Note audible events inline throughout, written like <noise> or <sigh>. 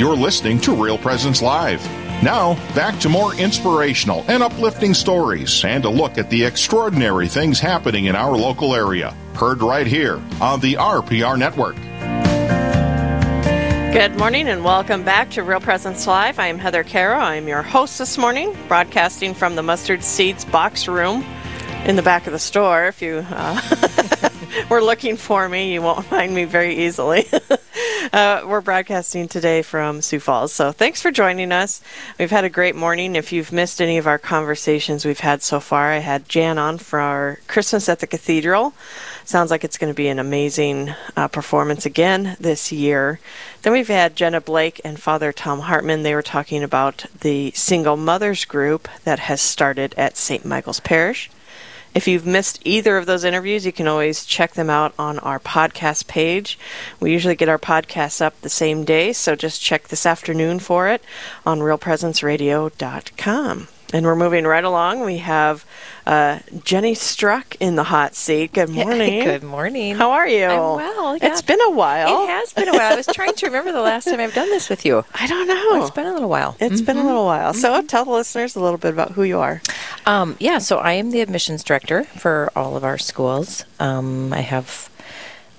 You're listening to Real Presence Live. Now, back to more inspirational and uplifting stories and a look at the extraordinary things happening in our local area. Heard right here on the RPR Network. Good morning and welcome back to Real Presence Live. I am Heather Caro. I'm your host this morning, broadcasting from the Mustard Seeds box room in the back of the store. If you uh, <laughs> <laughs> were looking for me, you won't <laughs> find me very easily. <laughs> uh, we're broadcasting today from Sioux Falls. So thanks for joining us. We've had a great morning. If you've missed any of our conversations we've had so far, I had Jan on for our Christmas at the Cathedral. Sounds like it's going to be an amazing uh, performance again this year. Then we've had Jenna Blake and Father Tom Hartman. They were talking about the single mothers group that has started at St. Michael's Parish. If you've missed either of those interviews, you can always check them out on our podcast page. We usually get our podcasts up the same day, so just check this afternoon for it on realpresenceradio.com. And we're moving right along. We have uh, Jenny Struck in the hot seat. Good morning. Good morning. How are you? I'm well. Yeah. It's been a while. It has been a while. I was trying to remember the last time I've done this with you. <laughs> I don't know. It's been a little while. It's mm-hmm. been a little while. So mm-hmm. tell the listeners a little bit about who you are. Um, yeah, so I am the admissions director for all of our schools. Um, I have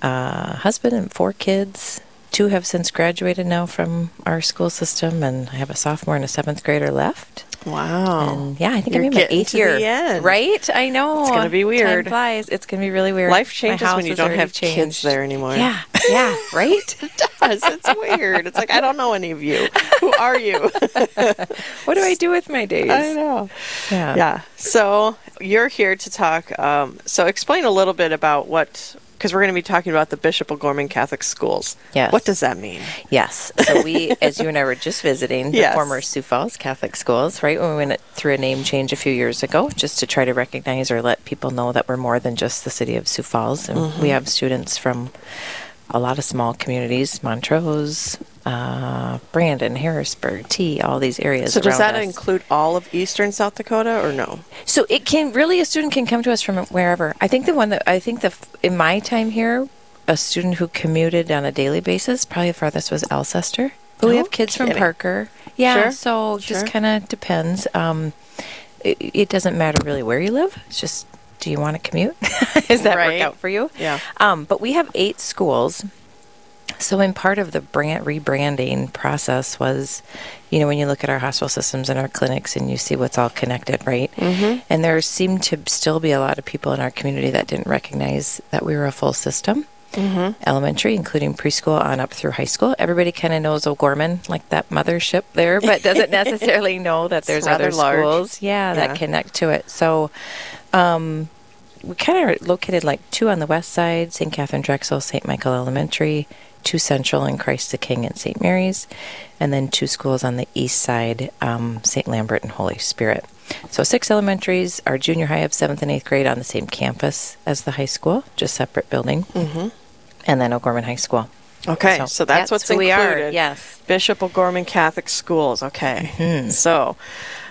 a husband and four kids. Two have since graduated now from our school system, and I have a sophomore and a seventh grader left. Wow. And yeah, I think You're I'm in my eighth year. Right? I know. It's going to be weird. Time flies. It's going to be really weird. Life changes when you don't have changed. kids there anymore. Yeah. Yeah. <laughs> Right? it does. It's weird. It's like, I don't know any of you. Who are you? <laughs> <laughs> what do I do with my days? I know. Yeah. Yeah. So you're here to talk. Um, so explain a little bit about what because we're going to be talking about the Bishop O'Gorman Catholic Schools. Yes. What does that mean? Yes. So we, <laughs> as you and I were just visiting, the yes. former Sioux Falls Catholic Schools, right? When we went through a name change a few years ago, just to try to recognize or let people know that we're more than just the city of Sioux Falls, and mm-hmm. we have students from a lot of small communities, Montrose, uh, Brandon, Harrisburg, Tea, all these areas. So does that us. include all of eastern South Dakota or no? So it can really a student can come to us from wherever. I think the one that I think the in my time here, a student who commuted on a daily basis, probably the farthest was Alcester. But we have kids kidding. from Parker. Yeah, sure. so sure. just kind of depends. Um, it, it, doesn't matter really where you live. It's just do you want to commute? <laughs> Does that right. work out for you? Yeah. Um, but we have eight schools so, in part of the brand rebranding process was, you know, when you look at our hospital systems and our clinics and you see what's all connected, right? Mm-hmm. And there seemed to still be a lot of people in our community that didn't recognize that we were a full system. Mm-hmm. Elementary, including preschool on up through high school. Everybody kind of knows O'Gorman, like that mothership there, but doesn't <laughs> necessarily know that there's other large. schools, yeah, yeah, that connect to it. So, um, we kind of located like two on the west side, St. Catherine Drexel, St. Michael Elementary, two Central and Christ the King and St. Mary's, and then two schools on the east side, um, St. Lambert and Holy Spirit. So six elementaries, our junior high of seventh and eighth grade on the same campus as the high school, just separate building, mm-hmm. And then O'Gorman High School. Okay, so, so that's, that's what's included. We are, yes, Bishop O'Gorman Catholic Schools. Okay, mm-hmm. so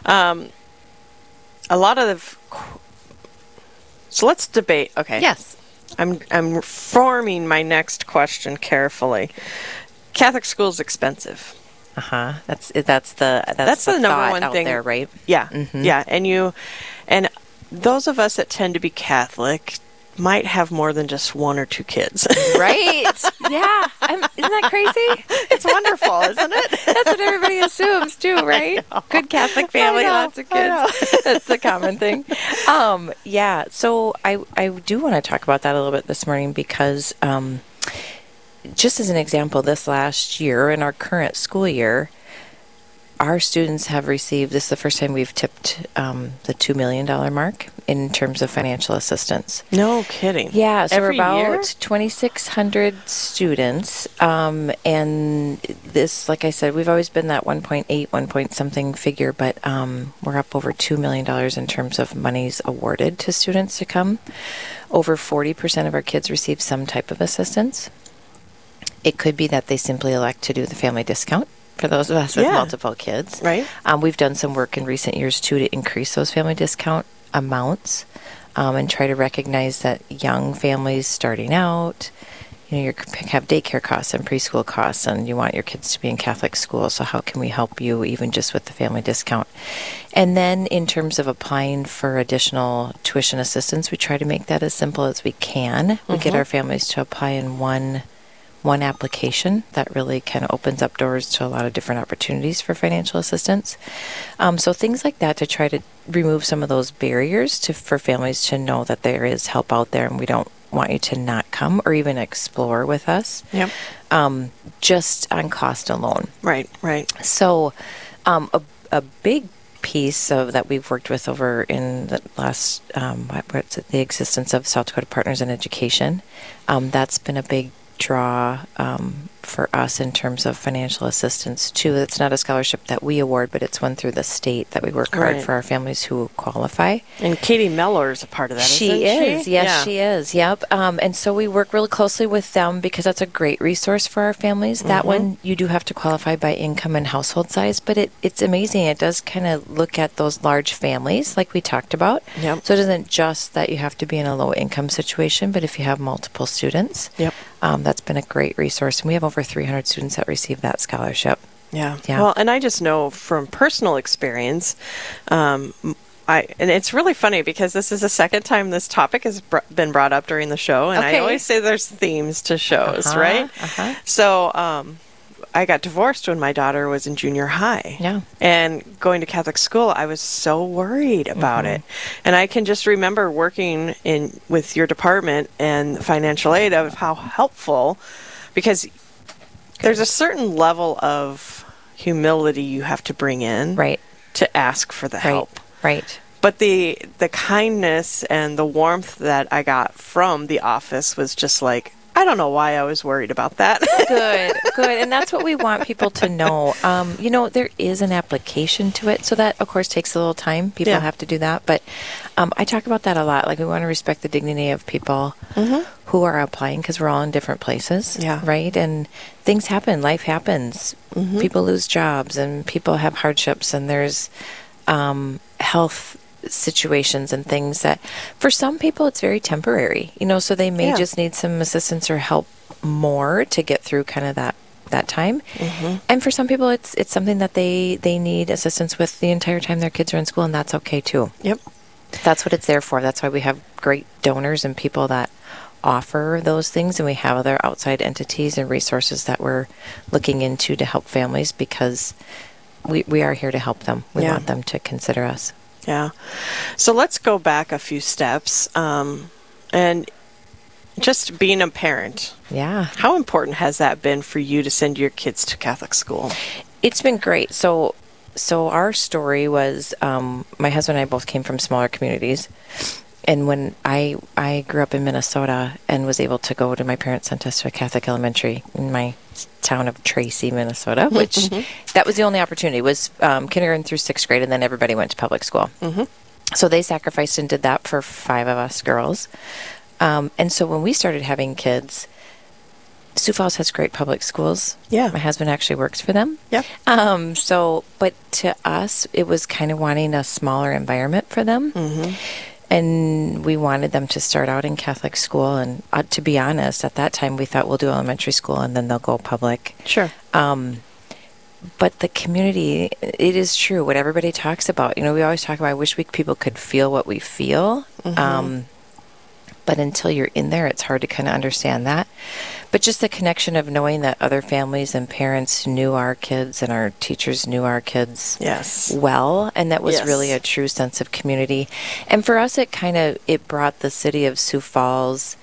um, a lot of so let's debate. Okay, yes, I'm I'm forming my next question carefully. Catholic school is expensive. Uh huh. That's that's the that's, that's the, the number one thing there, right? Yeah, mm-hmm. yeah. And you, and those of us that tend to be Catholic might have more than just one or two kids. <laughs> right. Yeah. I'm, isn't that crazy? It's wonderful, isn't it? <laughs> That's what everybody assumes too, right? Good Catholic family, know, lots of kids. <laughs> That's the common thing. Um, yeah. So I, I do want to talk about that a little bit this morning because um, just as an example, this last year in our current school year, our students have received this is the first time we've tipped um, the $2 million mark in terms of financial assistance. No kidding. Yeah, so Every we're about year? 2,600 students. Um, and this, like I said, we've always been that 1.8, 1 point something figure, but um, we're up over $2 million in terms of monies awarded to students to come. Over 40% of our kids receive some type of assistance. It could be that they simply elect to do the family discount for those of us with Yeah. multiple kids. Right. Um, we've done some work in recent years too to increase those family discount amounts um, and try to recognize that young families starting out, you know, you have daycare costs and preschool costs, and you want your kids to be in Catholic school. So, how can we help you, even just with the family discount? And then, in terms of applying for additional tuition assistance, we try to make that as simple as we can. We get our families to apply in one one application that really kind of opens up doors to a lot of different opportunities for financial assistance. Um, so things like that to try to remove some of those barriers to for families to know that there is help out there, and we don't want you to not come or even explore with us. Yep. Um, just on cost alone. Right, right. So, um, a, a big piece of that we've worked with over in the last um, what's it, the existence of South Dakota Partners in Education. Um, that's been a big draw um, for us in terms of financial assistance too. It's not a scholarship that we award, but it's one through the state that we work hard Right. for our families who qualify. And Katie Mellor is a part of that. She is, yes, Yeah. she is. Yep. Um, and so we work really closely with them because that's a great resource for our families. That Mm-hmm. one you do have to qualify by income and household size, but it, it's amazing. It does kind of look at those large families, like we talked about. Yep. So it isn't just that you have to be in a low income situation, but if you have multiple students, Yep. Um, that's been a great resource. And we have over 300 students that receive that scholarship. Yeah. Yeah. Well, and I just know from personal experience, um, I and it's really funny because this is the second time this topic has br- been brought up during the show, and I always say there's themes to shows, Uh-huh, right? uh-huh. So, um, I got divorced when my daughter was in junior high. Yeah. And going to Catholic school, I was so worried about Mm-hmm. it. And I can just remember working in with your department and financial aid of how helpful because there's a certain level of humility you have to bring in Right. to ask for the Right. help. Right. But the the kindness and the warmth that I got from the office was just like I don't know why I was worried about that. <laughs> good, good, and that's what we want people to know. Um, you know, there is an application to it, so that of course takes a little time. People Yeah. have to do that, but um, I talk about that a lot. Like we want to respect the dignity of people who are applying because we're all in different places, Yeah. right? And things happen, life happens. People lose jobs, and people have hardships, and there's um, health situations and things that for some people it's very temporary you know so they may Yeah. just need some assistance or help more to get through kind of that that time mm-hmm. and for some people it's it's something that they they need assistance with the entire time their kids are in school and that's okay too yep. that's what it's there for that's why we have great donors and people that offer those things and we have other outside entities and resources that we're looking into to help families because we, we are here to help them we Yeah. want them to consider us Yeah. So let's go back a few steps. Um, and just being a parent, yeah how important has that been for you to send your kids to Catholic school? It's been great. So, so our story was um, my husband and I both came from smaller communities, and when I I grew up in Minnesota and was able to go to my parents sent us to a Catholic elementary in my town of Tracy, Minnesota, which that was the only opportunity was um, kindergarten through sixth grade, and then everybody went to public school. So they sacrificed and did that for five of us girls. Um, and so when we started having kids, Sioux Falls has great public schools. Yeah. My husband actually works for them. Yeah. Um, so, but to us, it was kind of wanting a smaller environment for them. Mm-hmm. And we wanted them to start out in Catholic school. And uh, to be honest, at that time, we thought we'll do elementary school and then they'll go public. Sure. Um, but the community, it is true what everybody talks about. You know, we always talk about, I wish we people could feel what we feel. Um, but until you're in there, it's hard to kind of understand that. But just the connection of knowing that other families and parents knew our kids and our teachers knew our kids Yes. well and that was Yes. really a true sense of community and for us it kind of it brought the city of sioux falls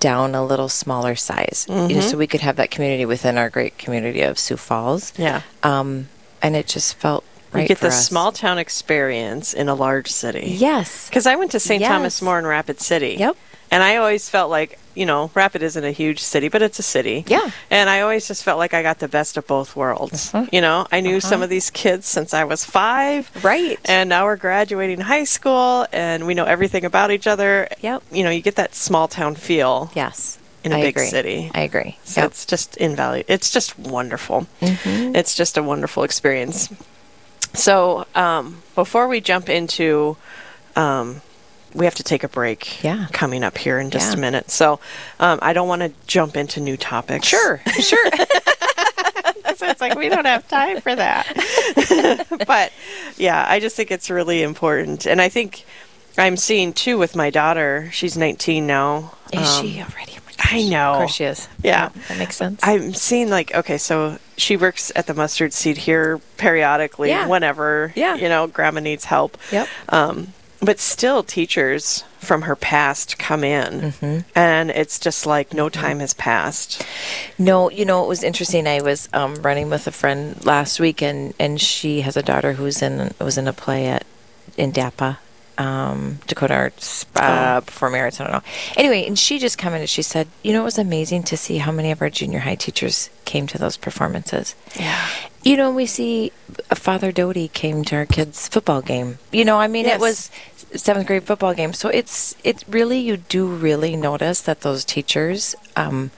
down a little smaller size you know so we could have that community within our great community of sioux falls Yeah. um, and it just felt right you get the us. small town experience in a large city. yes Because I went to St. Thomas More in Rapid City. Yep. And I always felt like, you know, Rapid isn't a huge city, but it's a city. Yeah. And I always just felt like I got the best of both worlds. Uh-huh. You know, I knew some of these kids since I was five. Right. And now we're graduating high school and we know everything about each other. Yep. You know, you get that small town feel yes in a I big agree. city. i agree So Yep. it's just invaluable. It's just wonderful. Mm-hmm. It's just a wonderful experience. So um, before we jump into um, we have to take a break. Yeah. Coming up here in just Yeah. a minute, so um, I don't want to jump into new topics. Sure, sure. <laughs> <laughs> so it's like we don't have time for that. <laughs> but yeah, I just think it's really important, and I think I'm seeing too with my daughter. She's 19 now. Is Um, she already? Oh I know. Of course she is. Yeah. that makes sense. I'm seeing like okay, so she works at the mustard seed here periodically, Yeah. whenever Yeah. you know grandma needs help. Yep. Um, but still, teachers from her past come in, Mm-hmm. and it's just like no time has passed. No, you know, it was interesting. I was um, running with a friend last week, and, and she has a daughter who's in was in a play at in DAPA, um, Dakota Arts uh, Performing Arts. I don't know. Anyway, and she just commented. She said, "You know, it was amazing to see how many of our junior high teachers came to those performances." Yeah. You know, we see uh, Father Doty came to our kids' football game. You know, I mean, Yes. it was seventh grade football game. So it's it really you do really notice that those teachers um,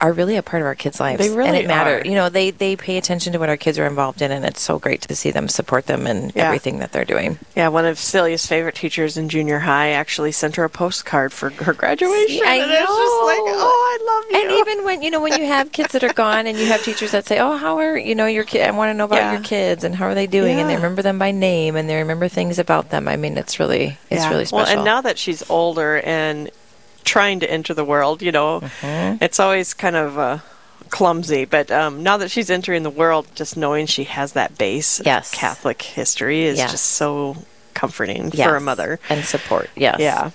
are really a part of our kids' lives. They and it matters. You know, they they pay attention to what our kids are involved in, and it's so great to see them support them in Yeah. everything that they're doing. Yeah, one of Celia's favorite teachers in junior high actually sent her a postcard for her graduation. I and it's just like, know. oh, I love you. And even when you know when you have kids that are gone, and you have teachers that say, "Oh, how are you know your kid? I want to know about Yeah. your kids and how are they doing?" And they remember them by name and they remember things about them. I mean, it's really it's Yeah. really special. Well, and now that she's older and trying to enter the world, you know, Mm-hmm. it's always kind of uh, clumsy. But um, now that she's entering the world, just knowing she has that base of Yes. Catholic history is Yes. just so comforting Yes. for a mother. and support. Yes. Yeah.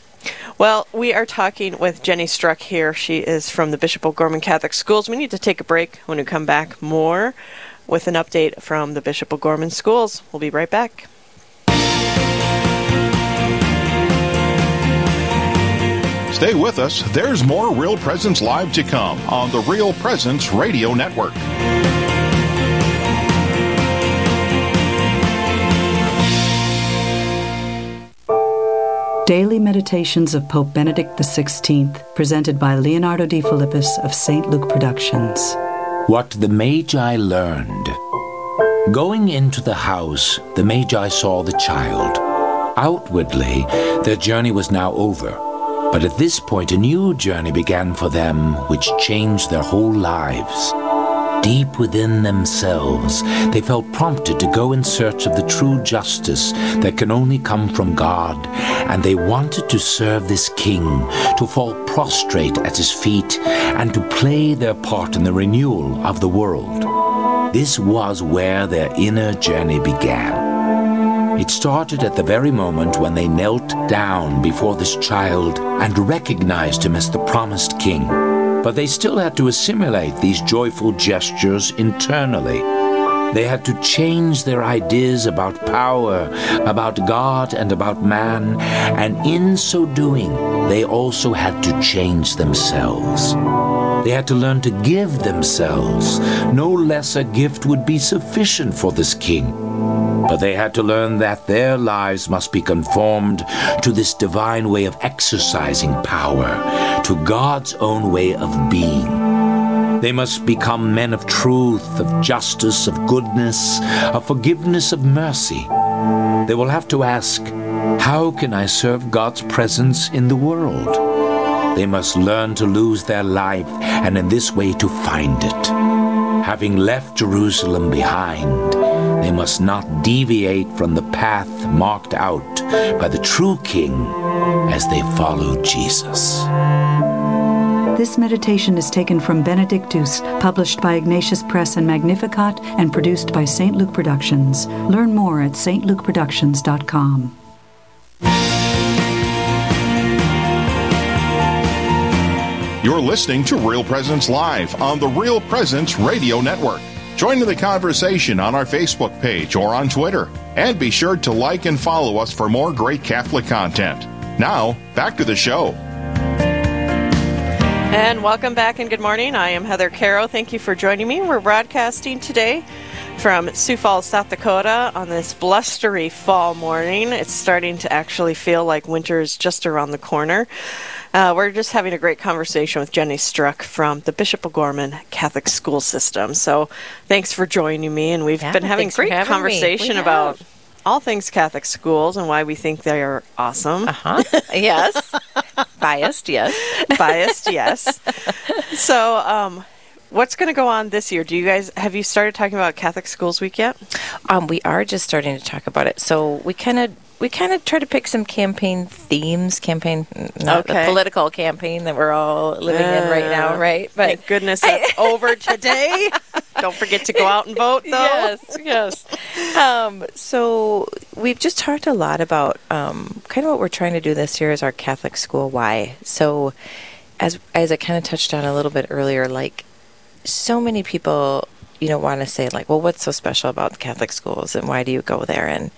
Well, we are talking with Jenny Struck here. She is from the Bishop O'Gorman Catholic Schools. We need to take a break. When we come back, more with an update from the Bishop O'Gorman Schools. We'll be right back. Stay with us. There's more Real Presence Live to come on the Real Presence Radio Network. Daily Meditations of Pope Benedict XVI, presented by Leonardo Defilippis of St. Luke Productions. What the Magi learned. Going into the house, the Magi saw the child. Outwardly, their journey was now over. But at this point, a new journey began for them, which changed their whole lives. Deep within themselves, they felt prompted to go in search of the true justice that can only come from God, and they wanted to serve this king, to fall prostrate at his feet, and to play their part in the renewal of the world. This was where their inner journey began. It started at the very moment when they knelt down before this child and recognized him as the promised king. But they still had to assimilate these joyful gestures internally. They had to change their ideas about power, about God, and about man, and in so doing, they also had to change themselves. They had to learn to give themselves. No lesser gift would be sufficient for this king. But they had to learn that their lives must be conformed to this divine way of exercising power, to God's own way of being. They must become men of truth, of justice, of goodness, of forgiveness, of mercy. They will have to ask, How can I serve God's presence in the world? They must learn to lose their life and in this way to find it. Having left Jerusalem behind, they must not deviate from the path marked out by the true King as they follow Jesus. This meditation is taken from Benedictus, published by Ignatius Press and Magnificat, and produced by St. Luke Productions. Learn more at stlukeproductions.com. You're listening to Real Presence Live on the Real Presence Radio Network. Join in the conversation on our Facebook page or on Twitter. And be sure to like and follow us for more great Catholic content. Now, back to the show. And welcome back and good morning. I am Heather Caro. Thank you for joining me. We're broadcasting today from Sioux Falls, South Dakota on this blustery fall morning. It's starting to actually feel like winter is just around the corner. Uh, we're just having a great conversation with Jenny Struck from the Bishop O'Gorman Catholic School System. So thanks for joining me. And we've Yeah, been having for great having conversation about all things Catholic schools and why we think they are awesome. Uh huh? <laughs> yes. Biased, yes. Biased, yes. So, um, what's going to go on this year? Do you guys have you started talking about Catholic Schools Week yet? Um, we are just starting to talk about it. So we kind of we kind of try to pick some campaign themes, campaign, not Okay. the political campaign that we're all living in right now, Uh, right? But Thank goodness that's <laughs> over today. Don't forget to go out and vote, though. yes, yes. Um, so we've just talked a lot about um, kind of what we're trying to do this year is our Catholic school why. So as as I kind of touched on a little bit earlier, like so many people, you know, want to say like, well, what's so special about Catholic schools and why do you go there? And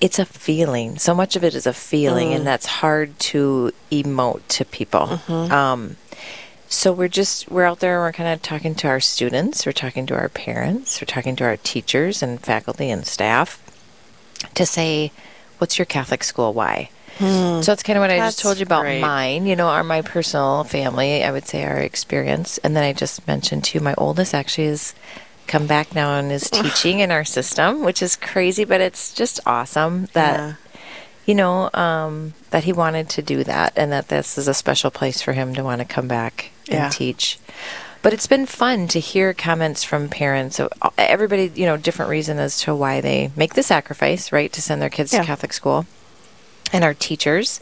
it's a feeling. So much of it is a feeling, and that's hard to emote to people. Um, so we're just we're out there. and We're kind of talking to our students. We're talking to our parents. We're talking to our teachers and faculty and staff to say, "What's your Catholic school? Why?" So that's kind of what I That's just told you about great. mine. You know, our my personal family. I would say our experience, and then I just mentioned to you, my oldest actually is come back now and is <sighs> teaching in our system, which is crazy, but it's just awesome that Yeah. you know, um, that he wanted to do that and that this is a special place for him to want to come back and teach. But it's been fun to hear comments from parents. of Everybody, you know, different reason as to why they make the sacrifice, right, to send their kids Yeah. to Catholic school. And our teachers,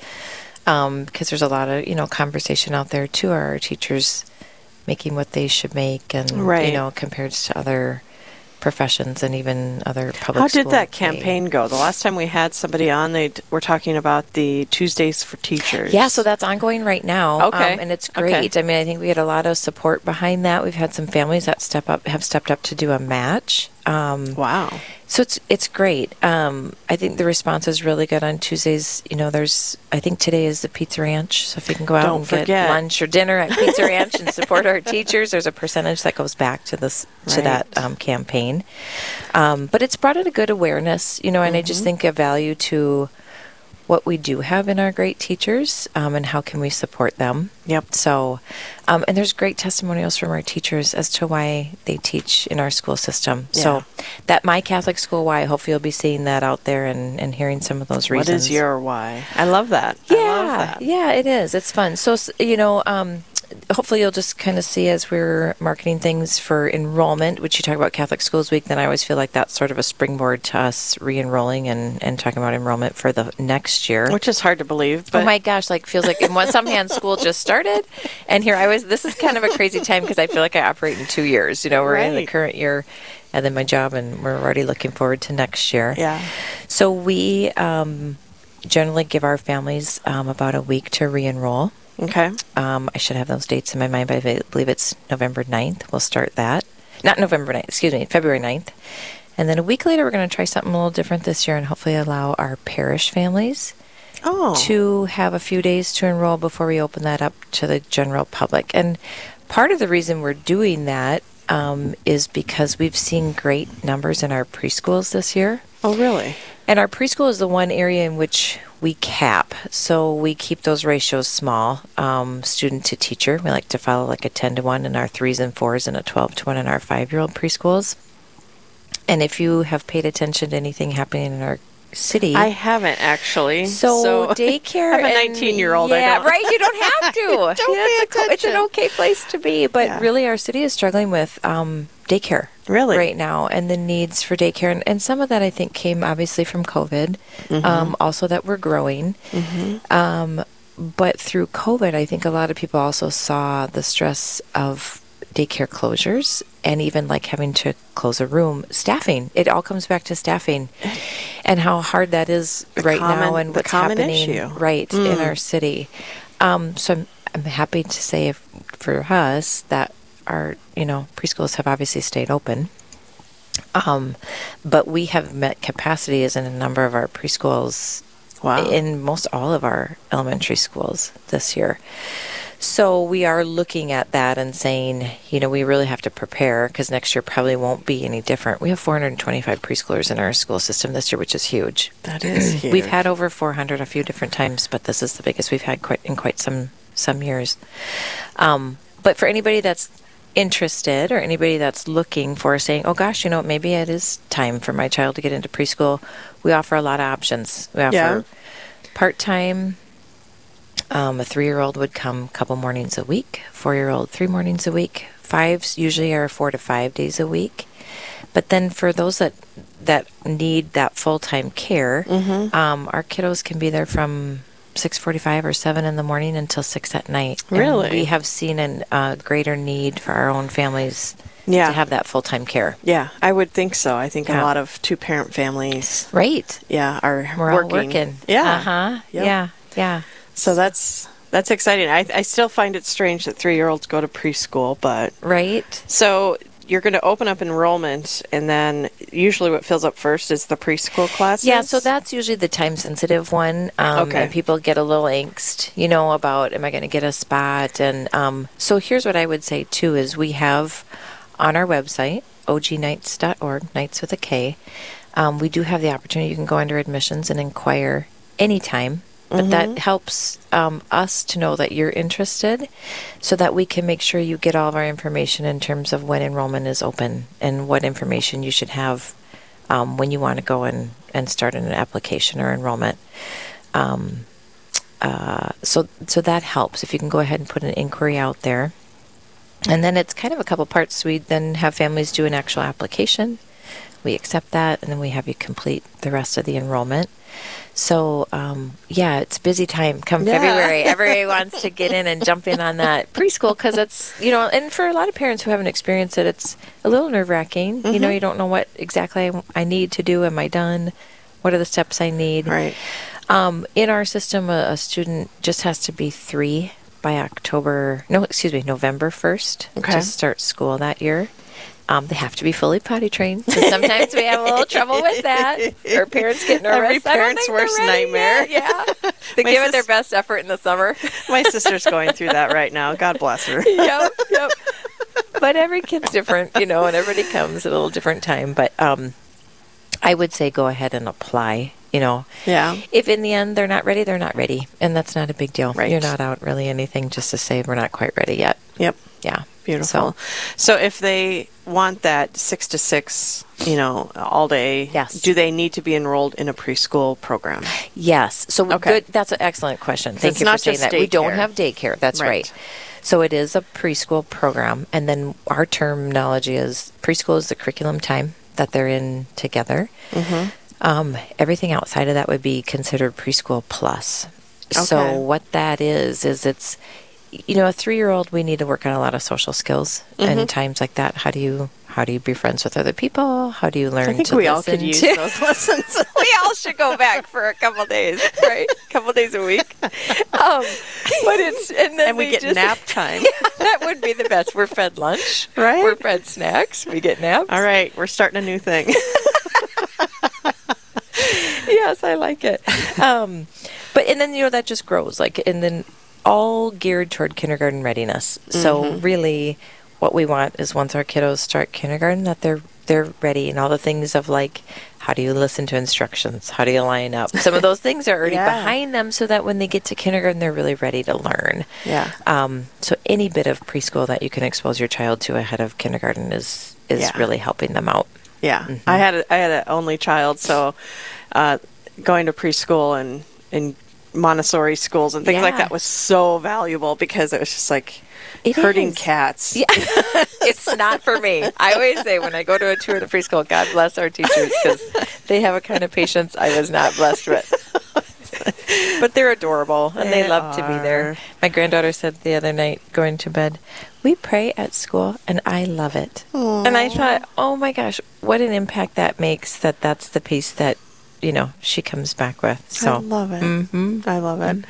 because there's a lot of, you know, conversation out there too. Are our teachers making what they should make and, Right. you know, compared to other professions and even other public schools. How did that pay. campaign go? The last time we had somebody on, they were talking about the Tuesdays for Teachers. Yeah, so that's ongoing right now. Okay. um, and it's Okay. great. I mean, I think we had a lot of support behind that. We've had some families that step up, have stepped up to do a match. Um, Wow. so it's it's great. Um, I think the response is really good on Tuesdays. You know, there's I think today is the Pizza Ranch, so if you can go out Don't and forget. get lunch or dinner at Pizza Ranch and support our teachers, there's a percentage that goes back to this to that um, campaign. Um, but it's brought in a good awareness, you know, and I Mm-hmm. just think a value to what we do have in our great teachers um, and how can we support them. Yep. So, um, and there's great testimonials from our teachers as to why they teach in our school system. So, that My Catholic School Why, hopefully you'll be seeing that out there and, and hearing some of those reasons. is your why? I love that. Yeah, I love that. yeah, it is. It's fun. So, you know, um, hopefully you'll just kind of see as we're marketing things for enrollment, which you talk about Catholic Schools Week, then I always feel like that's sort of a springboard to us re-enrolling and, and talking about enrollment for the next year. Which is hard to believe, but oh my gosh, like feels like in one some hand school just started, and here I was. This is kind of a crazy time because I feel like I operate in two years. You know, we're in the current year, and then my job, and we're already looking forward to next year. yeah. So we um, generally give our families um, about a week to re-enroll. Okay. Um, I should have those dates in my mind, but I believe it's November 9th. We'll start that. Not November 9th, excuse me, February 9th. And then a week later, we're going to try something a little different this year and hopefully allow our parish families Oh. to have a few days to enroll before we open that up to the general public. And part of the reason we're doing that um, is because we've seen great numbers in our preschools this year. Oh, really? And our preschool is the one area in which we cap. So we keep those ratios small, um, student to teacher. We like to follow like a 10 to 1 in our threes and fours and a 12 to 1 in our five year old preschools. And if you have paid attention to anything happening in our city, I haven't actually. so, <laughs> daycare. I have a 19-year-old, I Yeah, don't- right. You don't have to. <laughs> Don't Yeah, pay it's, a, it's an okay place to be, but Yeah. really, our city is struggling with um, daycare. Really? right now, and the needs for daycare, and, and some of that I think came obviously from COVID. Mm-hmm. Um, also, that we're growing. Um, but through COVID, I think a lot of people also saw the stress of daycare closures and even like having to close a room, staffing. It all comes back to staffing <sighs> and how hard that is right now and what's happening issue. right in Mm. our city. Um, so I'm, I'm happy to say if, for us that our, you know, preschools have obviously stayed open. Um, but we have met capacities in a number of our preschools Wow. in most all of our elementary schools this year. So we are looking at that and saying, you know, we really have to prepare because next year probably won't be any different. We have 425 preschoolers in our school system this year, which is huge. that is <clears throat> huge. We've had over 400 a few different times, but this is the biggest we've had quite in quite some some years. Um, but for anybody that's interested or anybody that's looking for saying, oh gosh, you know, maybe it is time for my child to get into preschool, we offer a lot of options. We offer Yeah. part time. Um, a three year old would come a couple mornings a week, four year old, three mornings a week. Fives usually are four to five days a week. But then for those that that need that full time care, Mm-hmm. um, our kiddos can be there from six forty five or seven in the morning until six at night. And Really? we have seen a uh, greater need for our own families Yeah. to have that full time care. Yeah, I would think so. I think a lot of two parent families, Right. yeah, are We're working. working. Yeah. Uh huh. Yep. Yeah. Yeah. So that's that's exciting. I, I still find it strange that three year olds go to preschool, but Right. so you're going to open up enrollment, and then usually what fills up first is the preschool classes. Yeah, so that's usually the time sensitive one. Um, Okay. And people get a little angst, you know, about am I going to get a spot? And um, so here's what I would say too is we have on our website, ogknights.org, knights with a K, um, we do have the opportunity. You can go under admissions and inquire anytime. But that helps um, us to know that you're interested so that we can make sure you get all of our information in terms of when enrollment is open and what information you should have um, when you want to go and, and start an application or enrollment. Um, uh, so, so that helps if you can go ahead and put an inquiry out there. And then it's kind of a couple parts. We then have families do an actual application. We accept that, and then we have you complete the rest of the enrollment. So, um, yeah, it's busy time come Yeah. February. <laughs> Everybody wants to get in and jump in on that preschool because it's, you know, and for a lot of parents who haven't experienced it, it's a little nerve wracking. You know, you don't know what exactly I, I need to do. Am I done? What are the steps I need? right. Um, in our system, a, a student just has to be three by October, no, excuse me, November 1st Okay. to start school that year. Um, they have to be fully potty trained. So sometimes we have a little trouble with that. Or parents get nervous. Every parent's worst nightmare. yet. Yeah. <laughs> They My give it their best effort in the summer. <laughs> My sister's going through that right now. God bless her. <laughs> yep, yep. But every kid's different, you know, and everybody comes at a little different time. But um, I would say go ahead and apply. You know, Yeah. if in the end they're not ready, they're not ready, and that's not a big deal. Right. You're not out really anything just to say we're not quite ready yet. Yep. Yeah, Beautiful. So, So, if they want that six to six, you know, all day, Yes. do they need to be enrolled in a preschool program? yes. So Okay. good. That's an excellent question. Thank it's you for saying that. We don't have daycare. That's Right. right. So it is a preschool program, and then our terminology is preschool is the curriculum time that they're in together. Mm-hmm. Um, everything outside of that would be considered preschool plus. Okay. So what that is is it's you know a three year old we need to work on a lot of social skills Mm-hmm. and times like that. How do you how do you be friends with other people? How do you learn? I think to we all could listen use to- those <laughs> lessons. <laughs> we all should go back for a couple days, right? A couple days a week. <laughs> Um, but it's and then and we, get just, nap time. that would be the best. We're fed lunch, Right? We're fed snacks. We get naps. All right, we're starting a new thing. yes, I like it. Um, but and then you know that just grows like and then all geared toward kindergarten readiness. So really, what we want is once our kiddos start kindergarten that they're they're ready and all the things of like how do you listen to instructions how do you line up some of those things are already <laughs> Yeah. behind them so that when they get to kindergarten they're really ready to learn Yeah. um, so any bit of preschool that you can expose your child to ahead of kindergarten is is Yeah. really helping them out Yeah, I had a, I had an only child, so uh, going to preschool and and Montessori schools and things like that was so valuable because it was just like It herding is. cats. Yeah. <laughs> it's not for me. I always say when I go to a tour of the preschool, God bless our teachers because they have a kind of patience I was not blessed with. <laughs> but they're adorable and they, They love to be there. My granddaughter said the other night going to bed, we pray at school and I love it. And I thought, oh my gosh, what an impact that makes that that's the piece that, you know, she comes back with. So I love it. Mhm. I love it.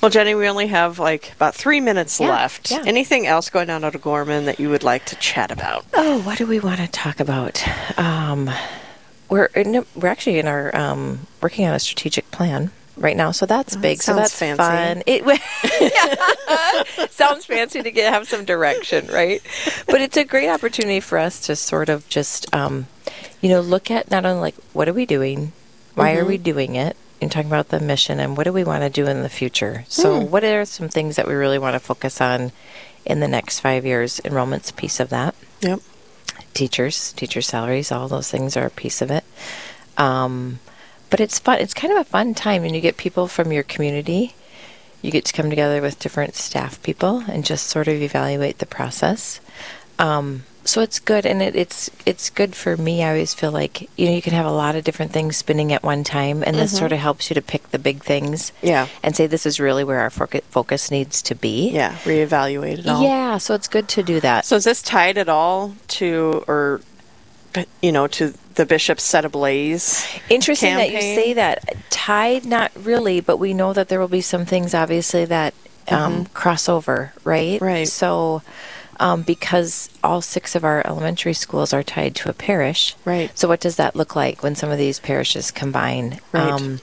Well, Jenny, we only have like about three minutes Yeah, left. yeah. Anything else going on at O'Gorman that you would like to chat about? Oh, what do we want to talk about? Um, we're in, we're actually in our um, working on a strategic plan right now, so that's Oh, that big. So that's fancy. fun. It <laughs> sounds fancy to get have some direction, right? But it's a great opportunity for us to sort of just, um, you know, look at not only like what are we doing, why are Mm-hmm. we doing it, and talking about the mission and what do we want to do in the future. So, Hmm. what are some things that we really want to focus on? in the next five years. Enrollment's a piece of that. Yep. Teachers, teacher salaries, all those things are a piece of it. Um, but it's fun. It's kind of a fun time, and you get people from your community. You get to come together with different staff people and just sort of evaluate the process. Um, so it's good, and it, it's it's good for me. I always feel like you know you can have a lot of different things spinning at one time, and this sort of helps you to pick the big things. Yeah. and say this is really where our focus needs to be. Yeah. Reevaluate it all. Yeah, so it's good to do that. So is this tied at all to, or, you know, to the bishop's set ablaze? Interesting that you say that. Tied, not really, but we know that there will be some things, obviously, that um, cross over, right? Mm-hmm. Right. So, um, because all six of our elementary schools are tied to a parish, Right. So, what does that look like when some of these parishes combine? Um, Right.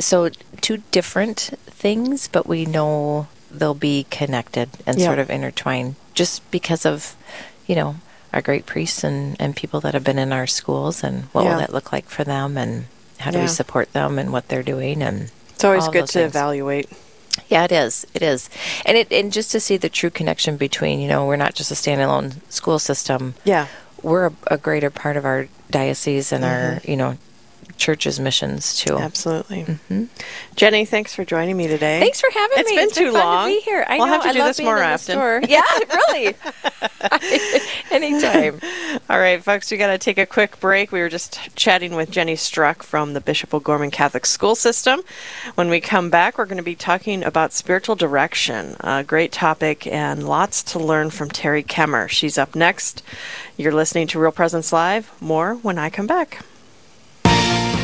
so, two different things, but we know they'll be connected and sort of intertwined just because of, you know, our great priests and, and people that have been in our schools and what Yeah. will that look like for them and how do Yeah. we support them and what they're doing and It's always good to things. evaluate. Yeah, it is. It is. And it and just to see the true connection between, you know, we're not just a standalone school system. Yeah. We're a, a greater part of our diocese and our, mm-hmm. you know, church's missions too. Absolutely. Jenny, thanks for joining me today. Mm-hmm. Thanks for having It's me. been It's too fun long. to be here. I We'll know. have to I do this more often. <laughs> Yeah, really. <laughs> Anytime. <laughs> All right, folks, we got to take a quick break. We were just chatting with Jenny Struck from the Bishop O'Gorman Catholic School System. When we come back, we're going to be talking about spiritual direction, a great topic, and lots to learn from Terry Kemmer. She's up next. You're listening to Real Presence Live. More when I come back.